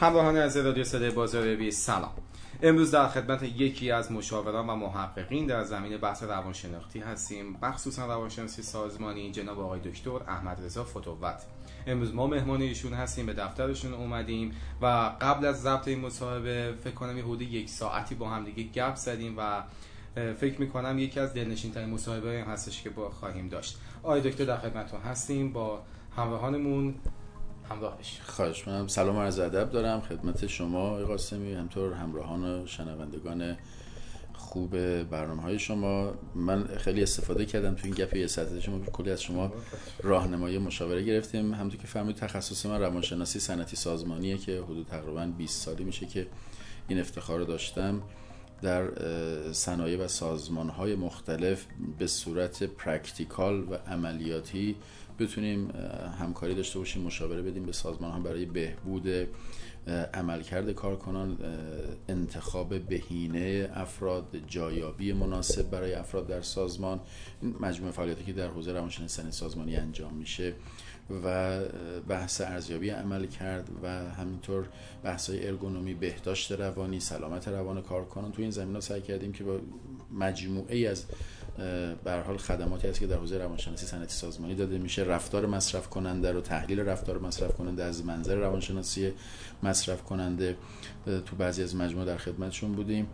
همراهان از رادیو صدای بازاریابی سلام. امروز در خدمت یکی از مشاوران و محققین در زمینه بحث روانشناختی هستیم مخصوصا روانشناسی سازمانی جناب آقای دکتر احمد رضا فتوت امروز ما مهمان ایشون هستیم به دفترشون اومدیم و قبل از ضبط این مصاحبه فکر کنم حدود یک ساعتی با هم دیگه گپ زدیم و فکر می‌کنم یکی از دلنشین ترین مصاحبه هستش که با خواهیم داشت. آقای دکتر در خدمتتون هستیم با همراهانمون همراه خواهش منم سلام عرض ادب دارم. خدمت شما آقای قاسمی همطور همراهان و شنوندگان خوب برنامه های شما. من خیلی استفاده کردم تو این گپ یه ساعته شما کلی از شما راهنمایی مشاوره گرفتیم. همونطور که فهمید تخصص من روانشناسی سنتی سازمانیه که حدود تقریبا 20 سالی میشه که این افتخار رو داشتم. در صنایع و سازمان های مختلف به صورت practical و عملیاتی بتونیم همکاری داشته باشیم مشاوره بدیم به سازمان ها برای بهبود عملکرد کارکنان انتخاب بهینه افراد جایابی مناسب برای افراد در سازمان. این مجموعه فعالیتی که در حوزه روانشناسی سازمانی انجام میشه و بحث ارزیابی عملکرد و همینطور بحث های ارگونومی بهداشت روانی سلامت روان کارکنان. تو این زمینه ها سعی کردیم که با مجموعه ای از به حال خدماتی هست که در حوزه روانشناسی سنتی سازمانی داده میشه. رفتار مصرف کننده رو تحلیل رفتار مصرف کننده از منظر روانشناسی مصرف کننده تو بعضی از مجموعه در خدمتشون بودیم.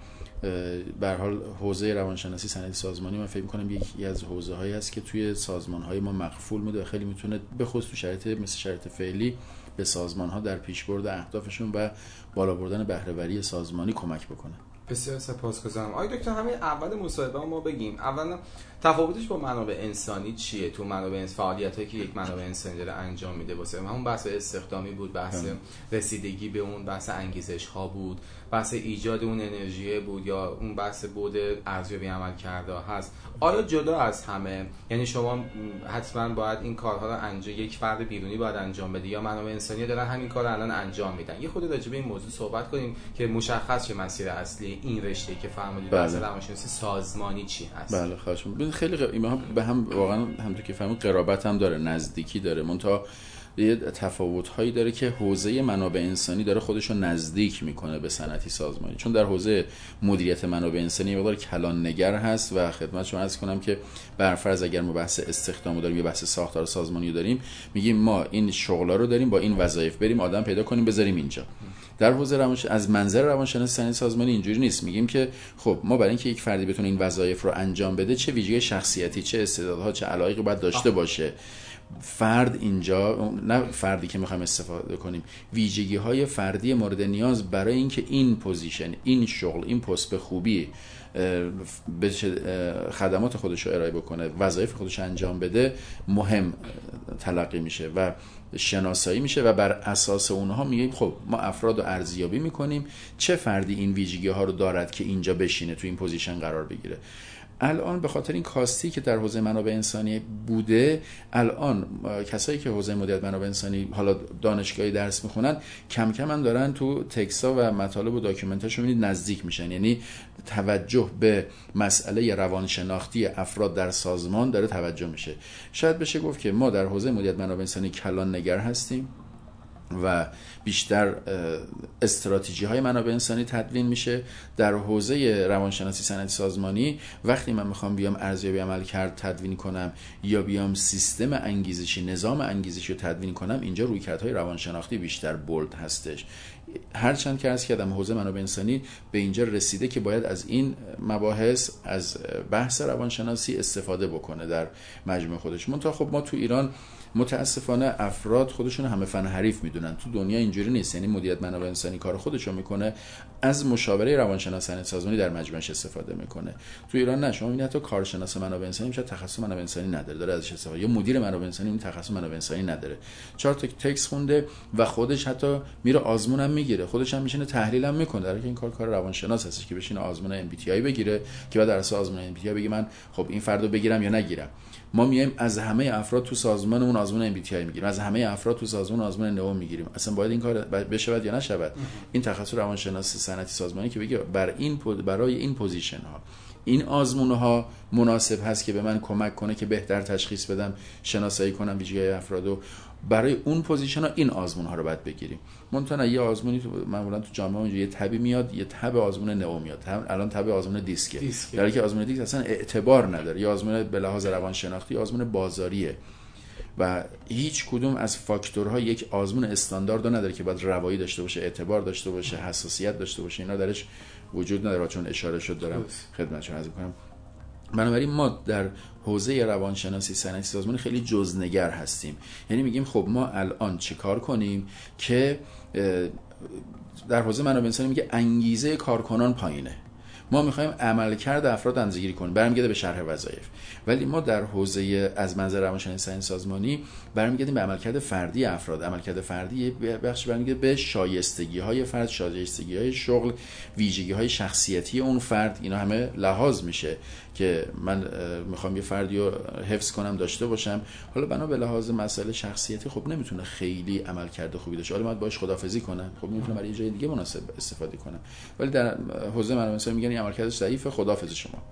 به حال حوزه روانشناسی سنتی سازمانی من فکر می‌کنم یکی از حوزه هایی هست که توی سازمان های ما مقفول میده و خیلی می‌تونه به خصوص تو شرایط مثل شرایط فعلی به سازمان ها در پیشبرد اهدافشون و بالا بردن بهرهوری سازمانی کمک بکنه. بسیار سپاسگزارم. آقای دکتر همین اول مصاحبه ما بگیم. اولا تفاوتش با منابع انسانی چیه؟ تو منابع انسانی فعالیتایی که یک منابع انسانی داره انجام میده واسه همون بحث استخدامی بود بحث رسیدگی به اون بحث انگیزش ها بود بحث ایجاد اون انرژی بود یا اون بحث بود ارزیابی عمل کرده هست. آیا جدا از همه؟ یعنی شما حتما باید این کارها رو انجام یک فرد بیرونی باید انجام بده یا منابع انسانی دارن همین کار الان انجام میدن؟ یه خود راجع به این موضوع صحبت کنیم که مشخص چه مسیر اصلی این رشته که فرمودید. بله. روانشناسی سازمانی چی هست؟ بله خواهش خیلی به هم واقعا همونطور که فهمید قرابت هم داره نزدیکی داره. منتها یه تفاوت هایی داره که حوزه منابع انسانی داره خودش رو نزدیک می‌کنه به صنعتی سازمانی. چون در حوزه مدیریت منابع انسانی مقدار کلان نگر هست و خدمت شما عرض کنم که برفرض اگر ما بحث استخدام داریم یا بحث ساختار سازمانی داریم میگیم ما این شغلا رو داریم با این وظایف بریم آدم پیدا کنیم بذاریم اینجا. در حوزه روانش از منظر روانشناسی سنی سازمانی اینجوری نیست. میگیم که خب ما برای اینکه یک فردی بتونه این وظایف رو انجام بده چه ویژگی شخصیتی چه استعدادها چه علایقی باید داشته باشه. فرد اینجا نه فردی که می‌خوایم استفاده کنیم ویژگی های فردی مورد نیاز برای اینکه این position این شغل این پست به خوبی خدمات خودش رو ارائه بکنه وظایف خودش انجام بده مهم تلقی میشه و شناسایی میشه و بر اساس اونها میگیم خب ما افراد رو ارزیابی می‌کنیم چه فردی این ویژگی ها رو دارد که اینجا بشینه تو این position قرار بگیره؟ الان به خاطر این کاستی که در حوزه منابع انسانی بوده الان کسایی که حوزه مدیریت منابع انسانی حالا دانشگاهی درس می‌خونن کم کم هم دارن تو تکسا و مطالب و document اشون نزدیک میشن. یعنی توجه به مسئله روانشناختی افراد در سازمان داره توجه میشه. شاید بشه گفت که ما در حوزه مدیریت منابع انسانی کلان نگر هستیم. و بیشتر استراتژی های منابع انسانی تدوین میشه. در حوزه روانشناسی سنتی سازمانی وقتی من می‌خوام بیام ارزیابی عمل کرد تدوین کنم یا بیام سیستم انگیزشی نظام انگیزشی رو تدوین کنم اینجا رویکردهای روانشناختی بیشتر بولد هستش. هرچند که از کردم حوزه منابع انسانی به اینجا رسیده که باید از این مباحث از بحث روانشناسی استفاده بکنه در مجموع خودش. منتها خب ما تو ایران متاسفانه افراد خودشون همه فن حریف می‌دونن. تو دنیا اینجوری نیست. یعنی مدیریت منابع انسانی کار خودشو می‌کنه از مشاوره روانشناسان سازمانی در مجموعش استفاده می‌کنه. تو ایران نه. شما حتی کارشناس منابع انسانی میشه تخصص منابع انسانی نداره. داره ازش استفاده. یا مدیر منابع انسانی این تخصص منابع انسانی نداره. چهار تا تکس خونده و خودش حتی میره آزمون هم می‌گیره. خودش هم میشینه تحلیل هم می‌کنه. در این کار کار روانشناس هستش که بشینه آزمون ام بگیره که بعد بر اساس آزمون ام بگه من خب این فردو بگیرم یا نگیرم. ما میایم از همه افراد تو سازمانمون آزمون ام می‌گیریم. از همه افراد تو سازمان آزمون نئو می‌گیریم. اصلا باید این کار بشود یا نشود؟ این تخصص روانشناسی صنعتی سازمانی که بگه بر این برای این position ها این آزمون ها مناسب هست که به من کمک کنه که بهتر تشخیص بدم شناسایی کنم ویژگی افراد و برای اون position ها این آزمون ها رو باید بگیریم. منتها یه آزمونی تو معمولا تو جامعه اونجا یه تبی میاد یه تب آزمون نئو میاد. الان تب آزمون دیسکه در که آزمون دیسک اصلا اعتبار نداره. یا آزمون به لحاظ روانشناختی آزمون بازاریه. و هیچ کدوم از فاکتورها یک آزمون استاندارد نداره که باید روایی داشته باشه اعتبار داشته باشه حساسیت داشته باشه. اینا درش وجود نداره چون اشاره شد دارم خدمتتون عرض کنم بنابراین ما در حوزه روانشناسی سنتی سازمانی خیلی جزنگر هستیم. یعنی میگیم خب ما الان چیکار کنیم که در حوزه منابع انسانی میگه انگیزه کارکنان پایینه. ما می‌خوایم عملکرد افراد اندازه‌گیری کنیم. برمیگرده به شرح وظایف. ولی ما در حوزه از منظر روانشناسی سازمانی برمیگردیم به عملکرد فردی افراد. عملکرد فردی بخش برمیگرده به شایستگی های فرد شایستگی های شغل ویژگی های شخصیتی اون فرد. اینا همه لحاظ میشه. که من می‌خوام یه فردی رو حفظ کنم داشته باشم. حالا بنا به لحاظ مسئله شخصیتی خب نمی‌تونه خیلی عمل کرده خوبی داشته حالا من باش خدافزی کنم. خب می‌تونم برای جای دیگه مناسب استفاده کنم. ولی در حوزه من میگن این عملکردش ضعیف خدافزی شما.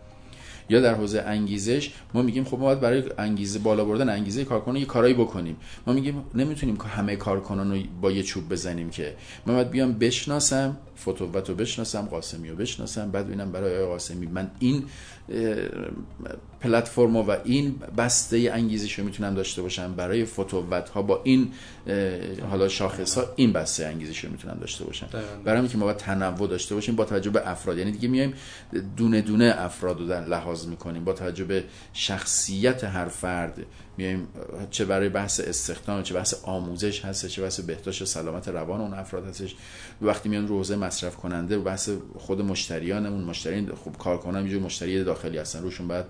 یا در حوزه انگیزش ما میگیم خب ما باید برای انگیزه بالا بردن انگیزه کارکنان یه کارایی بکنیم. ما میگیم نمی‌تونیم که همه کارکنان رو با یه چوب بزنیم که. من باید بیام بشناسم فتووت رو بشناسم قاسمی رو بشناسم بعد ببینم برای آقای قاسمی. من این پلتفرم و این بسته انگیزش رو می‌تونم داشته باشم. برای فتووت ها با این حالا شاخص ها این بسته انگیزش رو می‌تونم داشته باشم. برای که ما باید تنوع داشته باشیم با توجه به افراد. یعنی دیگه میایم دونه دونه افراد رو در لحاظ می‌کنیم. با توجه به شخصیت هر فرد میایم چه برای بحث استخدام چه بحث آموزش هست چه بحث بهداشت سلامت روان اون افراد هستش. وقتی میان رو حوزه مصرف کننده بحث خود مشتریانمون مشتری خوب کارکنان یه مشتری داخلی هستن. روشون بعد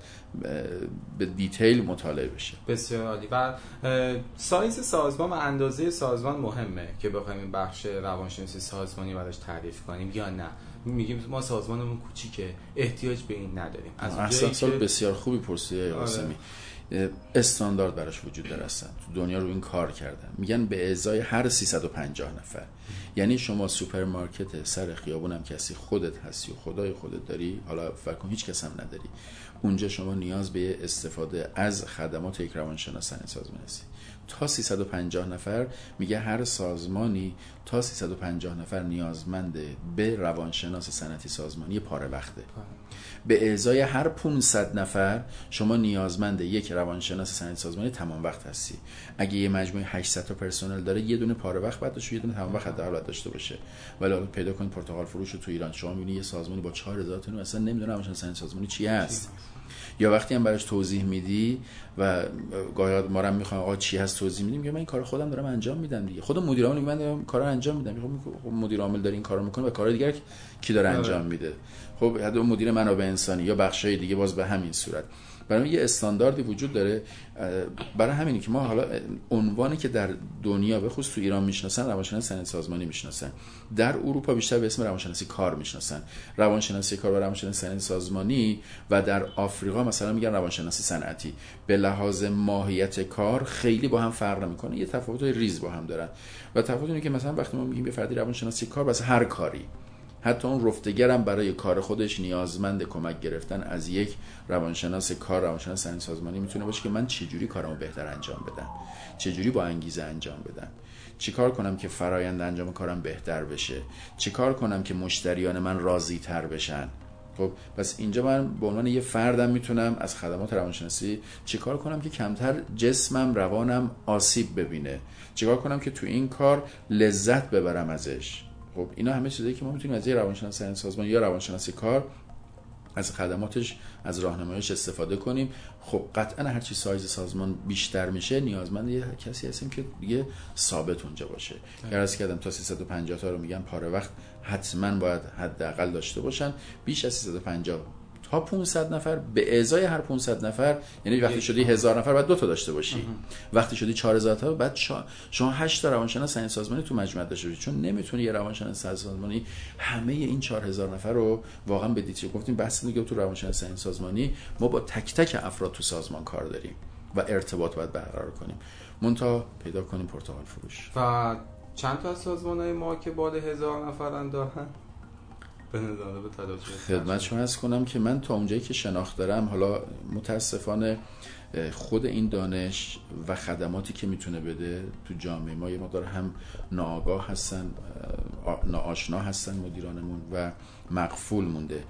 به دیتیل مطالعه بشه. بسیار عالی. و سایز سازمان و اندازه سازمان مهمه که بخوایم این بخش روانشناسی سازمانی براش تعریف کنیم یا نه. میگیم ما سازمانمون کوچیکه احتیاج به این نداریم. سوال بسیار خوبی پرسیده قاسمی. استاندارد براش وجود داره تو دنیا رو این کار کردن. میگن به ازای هر 350 نفر. یعنی شما سوپرمارکت سر خیابونم کسی خودت هستی و خدای خودت داری حالا فکر کن هیچ کس هم نداری. اونجا شما نیاز به استفاده از خدمات یک روانشناس سازمان هستی. تا 350 نفر میگه هر سازمانی تا 350 نفر نیازمنده به روانشناس سنتی سازمانی پاره وقته. به ازای هر 500 نفر شما نیازمند یک روانشناس سنتی سازمانی تمام وقت هستی. اگه یه مجموعه 800 تا پرسنل داره یه دونه پاره وقت بعد یه دونه تمام وقت حداقل داشته باشه. ولی حالا پیدا کنید پرتغال فروش رو تو ایران. شما می‌بینید یه سازمانی با 4000 تا اصلا نمی‌دونه روانشناس سنتی سازمانی چی هست. یا وقتی هم براش توضیح میدی و گاهی ما هم می‌خوام آقا چی هست توضیح میدیم؟ من این کار خودم دارم انجام میدم دیگه. خود مدیر عامل من کارا انجام میدم خب مدیر عامل داره این کارو می‌کنه و کار دیگر کی داره آره. انجام میده؟ خب حتی مدیر منابع انسانی یا بخشای دیگه باز به همین صورت. برای یه استانداردی وجود داره برای همینی که ما حالا عنوانی که در دنیا به خصوص تو ایران می‌شناسن روانشناسی سنت سازمانی می‌شناسن. در اروپا بیشتر به اسم روانشناسی کار می‌شناسن. روانشناسی کار و روانشناسی سنت سازمانی و در آفریقا مثلا میگن روانشناسی صنعتی. به لحاظ ماهیت کار خیلی با هم فرق نمی‌کنه. یه تفاوت ریز با هم دارن. و تفاوت اینه که مثلا وقتی ما میگیم به فردی روانشناسی کار بس هر کاری. حتی اون رفتگرم برای کار خودش نیازمند کمک گرفتن از یک روانشناس کار روانشناس سنی سازمانی می‌تونه باشه که من چجوری کارمو بهتر انجام بدم؟ چجوری با انگیزه انجام بدم؟ چیکار کنم که فرایند انجام کارم بهتر بشه؟ چیکار کنم که مشتریان من راضی تر بشن؟ خب پس اینجا من به عنوان یه فردم می‌تونم از خدمات روانشناسی چیکار کنم که کمتر جسمم روانم آسیب ببینه؟ چیکار کنم که تو این کار لذت ببرم ازش؟ خب اینا همه چیزایی که ما می‌تونیم از یه روانشناس سازمان یا روانشناسی کار از خدماتش از راهنماییش استفاده کنیم. خب قطعا هر چی سایز سازمان بیشتر میشه نیازمند یه کسی هستیم که دیگه ثابت اونجا باشه. اگر از کردم تا 350 تا رو میگم پاره وقت حتما باید حداقل داشته باشن. بیش از 350 تا 500 نفر به ازای هر 500 نفر یعنی وقتی شدی هزار نفر بعد دو تا داشته باشی. وقتی شدی 4000 تا بعد شما 8 تا روانشناس سنی سازمانی تو مجموعه داشته باشی. چون نمی‌تونی یه روانشناس سازمانی همه این 4000 نفر رو واقعا به دیتیل گفتیم بحث دیگه تو روانشناس سنی سازمانی ما با تک تک افراد تو سازمان کار داریم و ارتباط باید برقرار کنیم. مونتا پیدا کنیم پرتغال فروش. و چند تا از سازمان های ما که بالای هزار نفرن دارن به نظر به توجه خدمت شما هست کنم که من تا اونجایی که شناخت دارم حالا متاسفانه خود این دانش و خدماتی که می‌تونه بده تو جامعه ما یه مقدار هم ناآگاه هستن ناآشنا هستن مدیرانمون و مقفول مونده.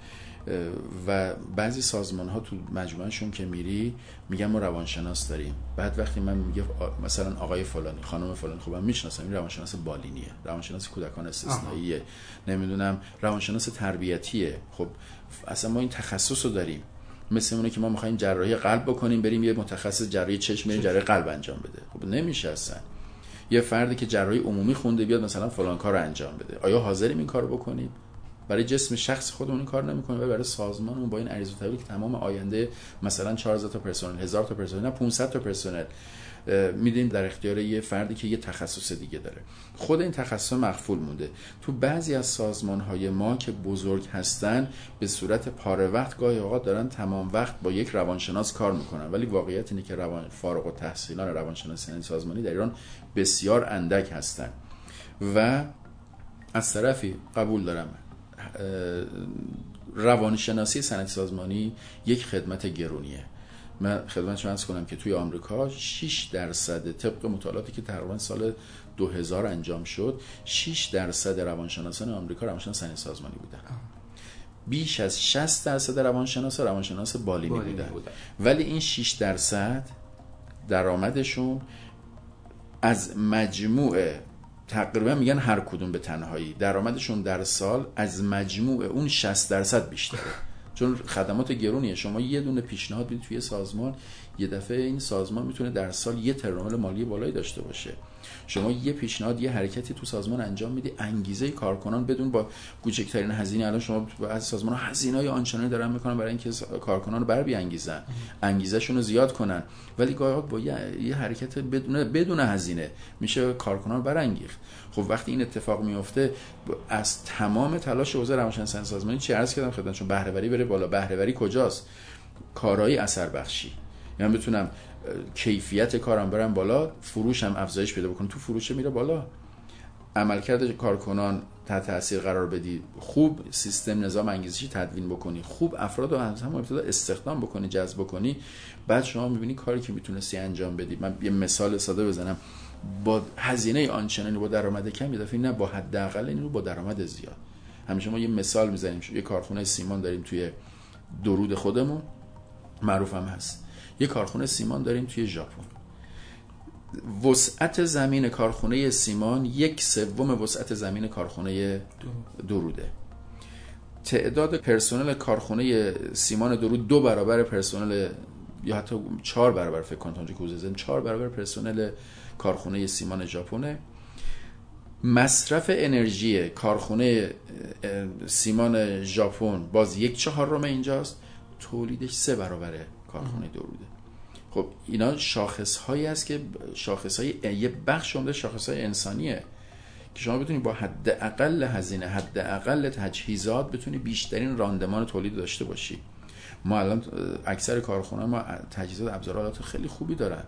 و بعضی سازمان ها تو مجموعهشون که میری میگن ما روانشناس داریم. بعد وقتی من میگه مثلا آقای فلانی خانم فلانی خب من می‌شناسم این روانشناس بالینیه روانشناس کودکان استثنائیه نمی‌دونم روانشناس تربیتیه. خب اصلا ما این تخصص رو داریم. مثل اونه که ما می‌خوایم جراحی قلب بکنیم بریم یه متخصص جراحی چشم بریم جراحی قلب انجام بده. خب نمیشه اصلا. یه فردی که جراحی عمومی خونده بیاد مثلا فلان کار رو انجام بده. آیا حاضریم این کارو بکنیم؟ برای جسم شخص خودمون این کار نمی‌کنه و برای سازمانمون با این عریض و که تمام آینده مثلا 4000 تا پرسنل 1000 تا پرسنل نه 500 تا پرسنل. میدیم در اختیار یه فردی که یه تخصص دیگه داره. خود این تخصص مخفول مونده. تو بعضی از سازمان های ما که بزرگ هستن به صورت پاره وقت گاهی اوقات دارن تمام وقت با یک روانشناس کار می‌کنن. ولی واقعیت اینه که روان فارغ التحصیلان روانشناسی سازمانی در ایران بسیار اندک هستن. و از طرفی قبول دارم. روانشناسی سنت سازمانی یک خدمت گرونیه. من خدمت شما کنم که توی آمریکا 6 درصد طبق مطالعاتی که تقریبا سال 2000 انجام شد 6 درصد روانشناسان آمریکا روانشناس سنی سازمانی بودن. بیش از 60 درصد روانشناس روانشناس بالینی, بودن. بودن. ولی این 6 درصد درآمدشون از مجموع تقریبا میگن هر کدوم به تنهایی. درآمدشون در سال از مجموع اون 60 درصد بیشتره. چون خدمات گرونیه. شما یه دونه پیشنهاد بدید توی سازمان یه دفعه این سازمان می‌تونه در سال یه ترمینال مالی بالایی داشته باشه. شما یه پیشنهاد یه حرکتی تو سازمان انجام میدی انگیزه کارکنان بدون با کوچکترین هزینه. الان شما از سازمان ها هزینه های آنچنانی دارن می‌کنن برای اینکه کارکنان رو بر بیانگیزن. انگیزشون رو زیاد کنن. ولی گاهی با یه, حرکت بدون بدون هزینه میشه کارکنان برانگیخت. خب وقتی این اتفاق میفته از تمام تلاش حوزه روانشناسی سازمانی چی عرض کردم خدمتتون؟ بهرهوری بره بالا. بهرهوری کجاست؟ کارهای اثر بخشی. یعنی بتونم کیفیت کارم برم بالا فروشم افزایش پیدا بکنم تو فروش میره بالا. عملکرد کارکنان تحت تاثیر قرار بدی. خوب سیستم نظام انگیزشی تدوین بکنی. خوب افراد رو از هم ابتدا استخدام بکنی جذب بکنی. بعد شما می‌بینی کاری که می‌تونستی انجام بدی. من یه مثال ساده بزنم. با هزینه آنچنانی با درآمد کم یه نه با حداقل این رو با درآمد زیاد. همیشه ما یه مثال می‌زنیم. یه کارخونه سیمان داریم توی درود خودمون. معروف هم هست. یه کارخونه سیمان داریم توی ژاپن. وسعت زمین کارخونه سیمان یک سوم وسعت زمین کارخونه دروده تعداد پرسنل کارخونه سیمان درود دو برابر پرسنل یا حتی چهار برابر فکر کنم اونجا که چهار برابر پرسنل کارخونه سیمان ژاپنه. مصرف انرژی کارخونه سیمان ژاپن باز یک چهارم اینجاست. تولیدش سه برابره. کارخونه دروده خب اینا شاخص هایی است که شاخص های یه بخش عمده شاخص های انسانیه که شما بتونید با حد اقل هزینه حد اقل تجهیزات بتونی بیشترین راندمان تولید داشته باشی. ما الان اکثر کارخونه ما تجهیزات ابزارات خیلی خوبی دارن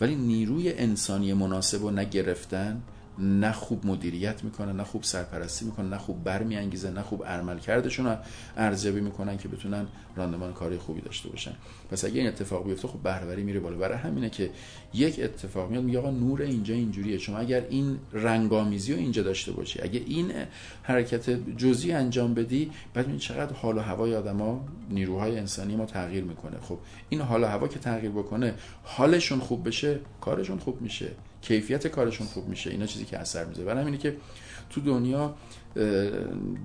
ولی نیروی انسانی مناسب و نگرفتن نه خوب مدیریت می‌کنن نه خوب سرپرستی می‌کنن نه خوب برمیانگیزن نه خوب عمل کردشون ارزیابی می‌کنن که بتونن راندمان کاری خوبی داشته باشن. پس اگه این اتفاق بیفته خب بهرهوری میره بالا. برای همینه که یک اتفاق میاد میگه آقا نور اینجا اینجوریه. شما اگر این رنگامیزی رو اینجا داشته باشی اگه این حرکت جزئی انجام بدی بعد این چقدر حال و هوای آدما نیروهای انسانی ما تغییر می‌کنه. خب این حال و هوا که تغییر بکنه حالشون خوب بشه کارشون خوب میشه. کیفیت کارشون خوب میشه اینا چیزی که اثر می‌ذاره. برای همینه که تو دنیا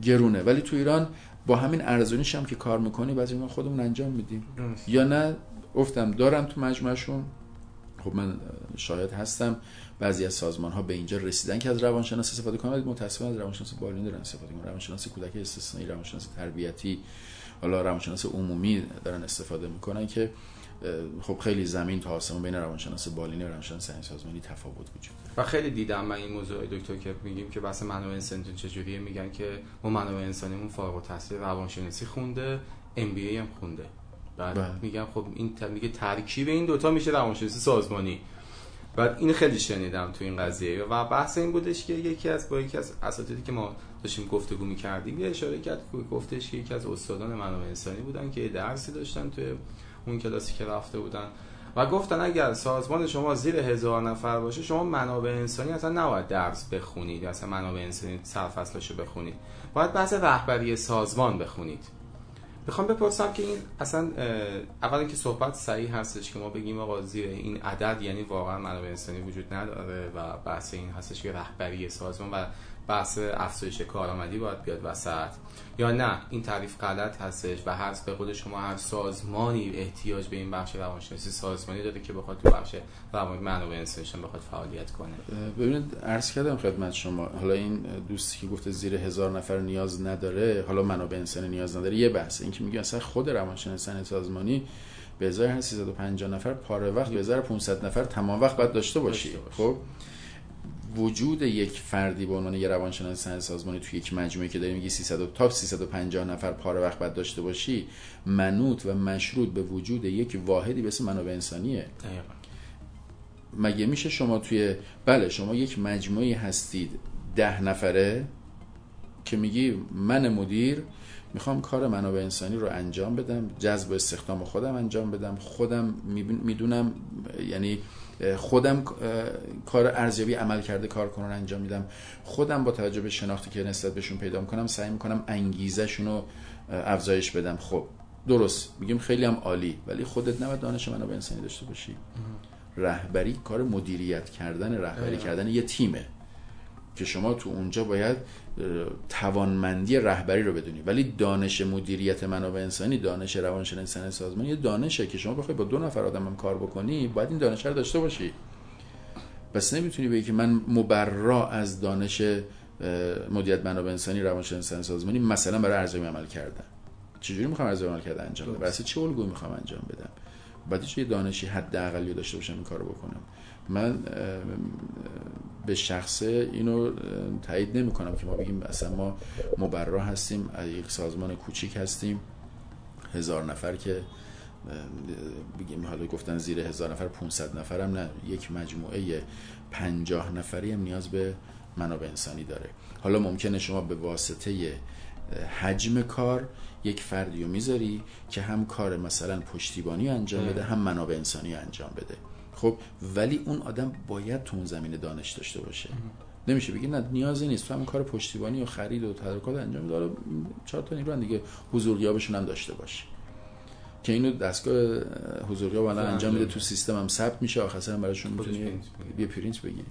گرونه. ولی تو ایران با همین ارزونیش هم که کار می‌کنی بعضی ما خودمون انجام میدیم. یا نه؟ افتم. دارم تو مجموعشون خب من شاید هستم. بعضی از سازمان ها به اینجا رسیدن که از روانشناس استفاده کنن ولی متاسفانه از روانشناس بالینی دارن استفاده کنن روانشناس کودک استثنایی روانشناس تربیتی حالا روانشناس عمومی دارن استفاده می‌کنن که خب خیلی زمین تا آسمون بین روانشناس بالینی و روانشناس سنی سازمانی تفاوت وجود و خیلی دیدم من این موضوع دکتر که میگیم که بحث منابع انسانی چجوریه میگن که ما منابع انسانیمون فارغ التحصیل روانشناسی خونده ام بی ای هم خونده. بعد بله. میگم خب این میگه ترکیب این دوتا میشه روانشناسی سازمانی. بعد این خیلی شنیدم تو این قضیه. و بحث این بودش که یکی از با یکی از اساتیدی که ما داشتیم گفتگو می‌کردیم یه اشاره کرد گفتش که یکی از استادان منابع انسانی بودن که درسی داشتن توی اون کلاسی که رفته بودن. و گفتن اگر سازمان شما زیر هزار نفر باشه شما منابع انسانی اصلا نباید درس بخونید. اصلا منابع انسانی سرفصلشو بخونید. باید بحث رهبری سازمان بخونید. می‌خوام بپرسم که این اصلا اولا که صحبت صحیح هستش که ما بگیم آقا زیر این عدد یعنی واقعا منابع انسانی وجود نداره و بحث این هستش که رهبری سازمان و بحث افزایش کارآمدی باید بیاد وسط. یا نه این تعریف غلط هستش و هر به قول شما هر سازمانی احتیاج به این بخش روانشناسی سازمانی داره که بخواد تو بخش روان منابع انسانی بخواد فعالیت کنه. ببینید عرض کردم خدمت شما حالا این دوستی که گفته زیر هزار نفر نیاز نداره حالا منابع انسانی نیاز نداره یه بحث. این که میگه اصلا خود روانشناسی سازمانی به ازای هر 350 نفر پاره وقت به ازای 500 نفر تمام وقت باید داشته باشی. خب؟ وجود یک فردی به عنوان یه روانشناس سازمانی توی یک مجموعه که داریم میگی 300 تا 350 نفر پاره وقت باید داشته باشی منوط و مشروط به وجود یک واحدی به اسم منابع انسانیه. مگه میشه شما توی بله شما یک مجموعه هستید ده نفره که میگی من مدیر می‌خوام کار منابع انسانی رو انجام بدم جذب استخدام خودم انجام بدم خودم می‌دونم یعنی خودم کار ارزیابی عمل کرده کارکنان انجام میدم. خودم با توجه به شناختی که نسبت بهشون پیدا می‌کنم سعی می‌کنم انگیزشون رو افزایش بدم. خب درست. میگیم خیلی هم عالی. ولی خودت نباید دانش منابع انسانی داشته باشی. رهبری کار مدیریت کردن رهبری کردن یه تیمه. که شما تو اونجا باید توانمندی رهبری رو بدونی. ولی دانش مدیریت منابع انسانی دانش روانشناسی سازمانی یه دانشه که شما بخوای با دو نفر آدم هم کار بکنی باید این دانش رو داشته باشی. بس نمی‌تونی بگی که من مبرا از دانش مدیریت منابع انسانی روانشناسی سازمانی مثلا برای ارزیابی عمل کردن. چجوری می‌خوام ارزیابی عمل کردن انجام بدم؟ واسه چه الگویی می‌خوام انجام بدم؟ بعد یه دانشی حداقلی داشته باشم این کارو بکنم. من به شخصه اینو تایید نمی کنم که ما بگیم اصلا ما مبرا هستیم یک سازمان کوچیک هستیم. هزار نفر که بگیم حالا گفتن زیر هزار نفر 500 نفر هم نه یک مجموعه پنجاه نفری هم نیاز به منابع انسانی داره. حالا ممکنه شما به واسطه حجم کار یک فردی رو می‌ذاری که هم کار مثلا پشتیبانی انجام بده هم منابع انسانی انجام بده. خب ولی اون آدم باید تو اون زمینه دانش داشته باشه. نمیشه بگی نه نیازی نیست. تو هم کار پشتیبانی و خرید و تدارکات انجام داره چهار تا نیرو دیگه حضوریابشون هم داشته باشه. که اینو دستگاه حضوریاب الان انجام میده. تو سیستم هم ثبت میشه. آخر هم براشون می‌تونی یه پرینت بگیری.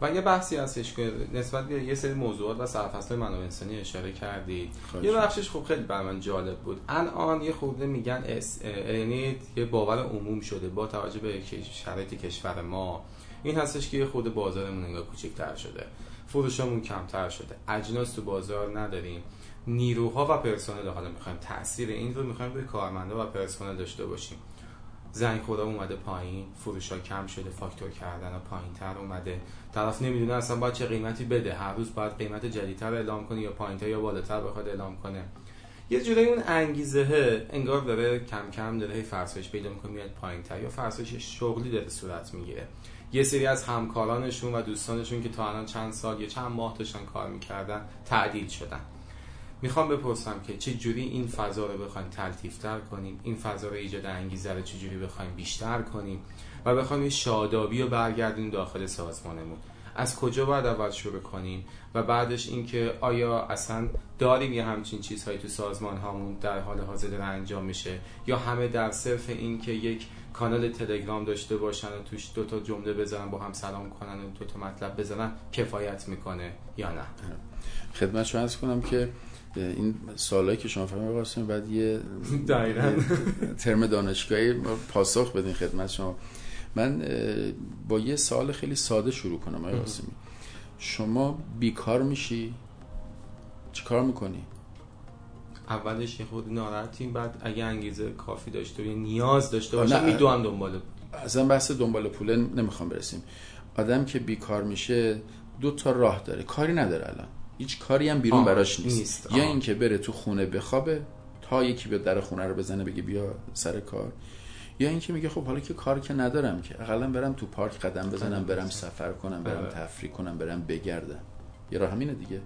و یه بحثی هستش که نسبت به یه سری موضوعات و سرفصل منابع انسانی اشاره کردید. یه بخشش خوب خیلی بر من جالب بود. الان یه خورده میگن یعنی یه باور عموم شده با توجه به شرایط کشور ما. این هستش که یه خورده بازارمون انگار کوچکتر شده. فروشمون کمتر شده. اجناس تو بازار نداریم. نیروها و پرسنل حالا می‌خوایم تاثیر این رو می‌خوایم به کارمندا و پرسنل داشته باشیم. زنگ خدا اومده پایین فروش ها کم شده فاکتور کردن ها پایین تر اومده. طرف نمی‌دونه اصلا باید چه قیمتی بده. هر روز باید قیمت جدیدتر اعلام کنه یا پایین یا بالاتر بخواد اعلام کنه. یه جورایی اون انگیزه انگار داره کم کم داره فرسایش پیدا می‌کنه میاد پایین تر یا فرسایش شغلی داره صورت می‌گیره. یه سری از همکارانشون و دوستانشون که تا الان چند سال یا چند ماه داشتن کار می‌کردن تعدیل شدن. می‌خوام بپرسم که چه جوری این فضا رو بخوایم تلطیفتر کنیم؟ این فضا رو ایجاد انگیزه رو چه جوری بخوایم بیشتر کنیم؟ و بخوایم یه شادابی رو برگردیم داخل سازمانمون. از کجا باید اول شروع کنیم؟ و بعدش اینکه آیا اصلا داریم یه همچین چیزهایی تو سازمان هامون در حال حاضر داره انجام میشه؟ یا همه در صرف اینکه یک کانال تلگرام داشته باشن و توش دو تا جمله بزنن با هم سلام کنن و دو تا مطلب بزنن کفایت می‌کنه یا نه؟ خدمت شما کنم که این سالهایی که شما فرمایید قاسم بعد یه ترم دانشگاهی پاسخ بدین خدمت شما. من با یه سال خیلی ساده شروع کنم آقای قاسمی. شما بیکار میشی؟ چی کار می‌کنی؟ اولش یه خود ناراحتیم بعد اگه انگیزه کافی داشته و نیاز داشته باشه میدوام دنبال اصلا بحث دنبال پوله نمی‌خوام برسیم. آدم که بیکار میشه دو تا راه داره. کاری نداره الان. هیچ کاری هم بیرون براش نیست, نیست. یا اینکه بره تو خونه بخوابه تا یکی به در خونه رو بزنه بگه بیا سر کار. یا اینکه میگه خب حالا که کار که ندارم که اقلا برم تو پارک قدم بزنم برم سفر کنم برم آره. تفریح کنم برم بگردم. یه راه همینه دیگه.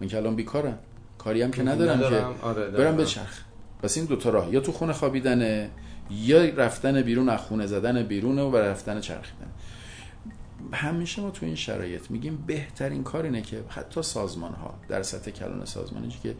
من که الان بیکارم. کاری هم که ندارم, ندارم. که آره، برم دقیقاً. بچرخ. پس این دوتا راه. یا تو خونه خوابیدنه یا رفتن بیرون از خونه زدن بیرونه و رفتن چرخیدن. همیشه ما تو این شرایط میگیم بهترین کار اینه که حتی سازمان ها در سطح کلان سازمانی که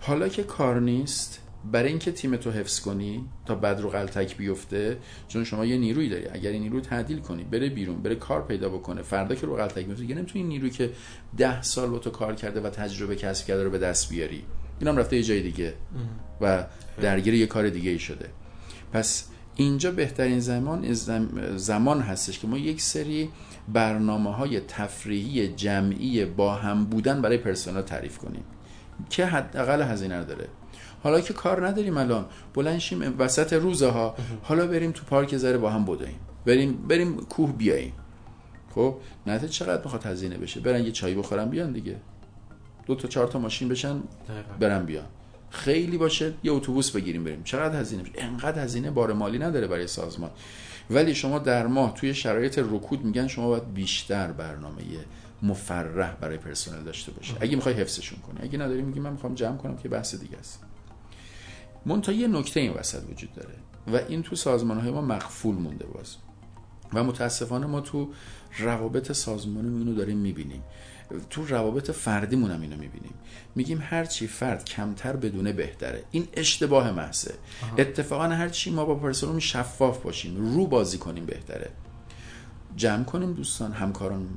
حالا که کار نیست برای اینکه تیم تو حفظ کنی تا بد رو غلطک بیفته چون شما یه نیروی داری. اگر این نیرو تعدیل کنی بره بیرون بره کار پیدا بکنه فردا که رو غلطک بیفته دیگه نمی‌تونی نیروی که ده سال با تو کار کرده و تجربه کسب کرده رو به دست بیاری. اینم رفته یه جای دیگه و درگیر یه کار دیگه ای شده. پس اینجا بهترین زمان زم- زمان هستش که ما یک سری برنامه های تفریحی جمعی با هم بودن برای پرسنل تعریف کنیم که حداقل هزینه داره. حالا که کار نداریم الان بلند شیم وسط روزها حالا بریم تو پارک ذره با هم بدویم بریم بریم کوه بیاییم. خب؟ نته چقدر می‌خواد هزینه بشه؟ برن یه چای بخورن بیان دیگه. دو تا چهار تا ماشین بشن. برن بیان. خیلی باشه یه اتوبوس بگیریم بریم. چقدر هزینه میشه؟ انقدر هزینه بار مالی نداره برای سازمان. ولی شما در ماه توی شرایط رکود میگن شما باید بیشتر برنامه مفرح برای پرسنل داشته باشه اگه می‌خوای حفظشون کنی. اگه نداری میگی من می‌خوام جمع کنم که بحث دیگه است. منتها یه نکته این وسط وجود داره و این تو سازمان های ما مقفول مونده باز. و متاسفانه ما تو روابط سازمانی اینو داریم می‌بینیم. تو روابط فردیمون هم اینو می‌بینیم. میگیم هر چی فرد کمتر بدونه بهتره. این اشتباه محضه. اتفاقا هر چی ما با پرسنل شفاف باشیم رو بازی کنیم بهتره. جمع کنیم دوستان همکاران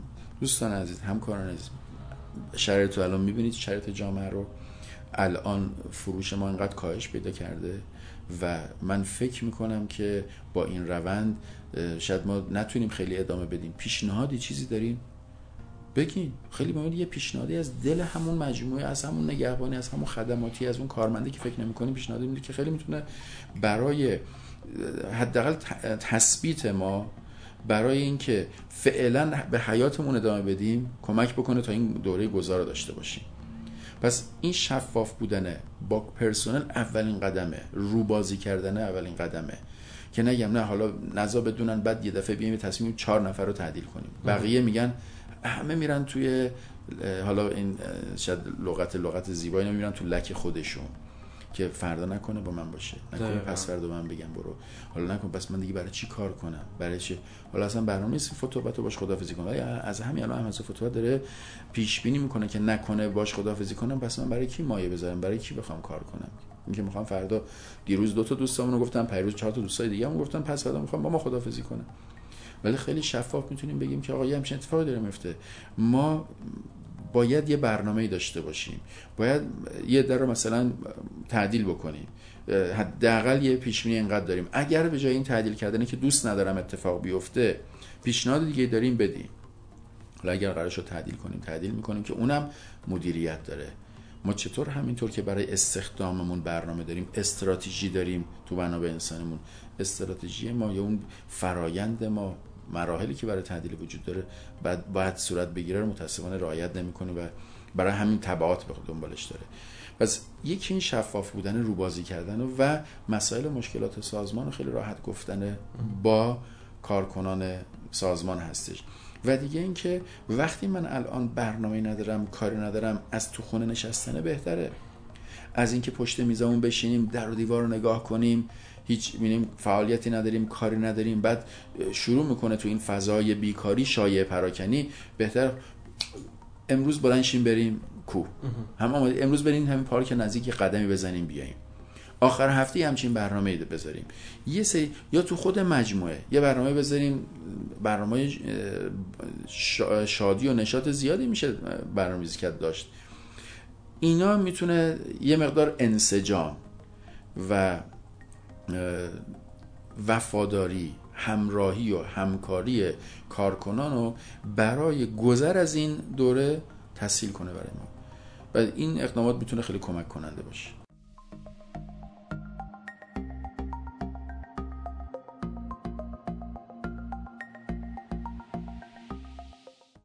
دوستان عزیز همکاران عزیز. شرایط رو الان می‌بینید شرایط جامعه رو. الان فروش ما اینقدر کاهش پیدا کرده و من فکر می‌کنم که با این روند شاید ما نتونیم خیلی ادامه بدیم. پیشنهادی چیزی داریم بگین. خیلی مهم یه پیشنهادی از دل همون مجموعه از همون نگهبانی از همون خدماتی از اون کارمنده که فکر نمی‌کنیم پیشنهادی میده که خیلی می‌تونه برای حداقل تثبیت ما برای اینکه فعلا به حیاتمون ادامه بدیم کمک بکنه تا این دوره گذار رو داشته باشیم. پس این شفاف بودنه با پرسنل اولین قدمه رو بازی کردن اولین قدمه. که نگم نه حالا نزا بدونن بعد یه دفعه بیایم تصمیم چهار نفر رو تعدیل کنیم. بقیه میگن همه میرن توی حالا این شاید لغت لغت زیبایی میرن تو لک خودشون که فردا نکنه با من باشه. نکنه دقیقاً. پس فردا من بگم برو. حالا نکن پس من دیگه برای چی کار کنم؟ برای چی؟ حالا اصلا برنامه نیست فتوبت رو باش خدافزی کنم. از همین الان هم فتوبت داره پیش بینی می‌کنه که نکنه باش خدافزی کنم. پس من برای کی مایه بذارم؟ برای کی بخوام کار کنم؟ اینکه می‌خوام فردا دیروز دو تا دوستامون رو گفتم پیروز چهار تا دوستای دیگه هم گفتم پس فردا می‌خوام با ما خدافزی کنم. ولی خیلی شفاف می‌تونیم بگیم که آقا یه همچین اتفاقی داره میفته ما باید یه برنامه داشته باشیم. باید یه در رو مثلا تعدیل بکنیم. حداقل یه پیش بینی اینقدر داریم. اگر به جای این تعدیل کردنه که دوست ندارم اتفاق بیفته پیشنهاد دیگه داریم بدیم. حالا اگر قرار شد تعدیل کنیم تعدیل می‌کنیم که اونم مدیریت داره. ما چطور همینطور که برای استخداممون برنامه داریم استراتژی داریم تو منابع انسانمون؟ استراتژی ما یا اون فرایند ما مراحلی که برای تعدیل وجود داره بعد باید صورت بگیره رو متاسفانه رعایت نمی‌کنه و برای همین تبعات به دنبالش داره. پس یکی این شفاف بودن روبازی کردن و مسائل مشکلات سازمان رو خیلی راحت گفتن با کارکنان سازمان هستش. و دیگه اینکه وقتی من الان برنامه ندارم کاری ندارم از تو خونه نشستنه بهتره. از اینکه پشت میزمون بشینیم در و دیوار رو نگاه کنیم هیچ می‌بینیم فعالیتی نداریم کاری نداریم بعد شروع می‌کنه تو این فضای بیکاری شایع پراکنی بهتر امروز بلند شیم بریم کو هم آماده امروز بریم همین پارک نزدیک قدمی بزنیم بیاییم. آخر هفته همچین برنامه بذاریم. یه سری یا تو خود مجموعه یه برنامه بذاریم برنامه شادی و نشاط زیادی میشه برنامه‌ریزی کرد داشت. اینا می‌تونه یه مقدار انسجام و وفاداری همراهی و همکاری کارکنان رو برای گذر از این دوره تسهیل کنه برای ما. و این اقدامات می‌تونه خیلی کمک کننده باشه.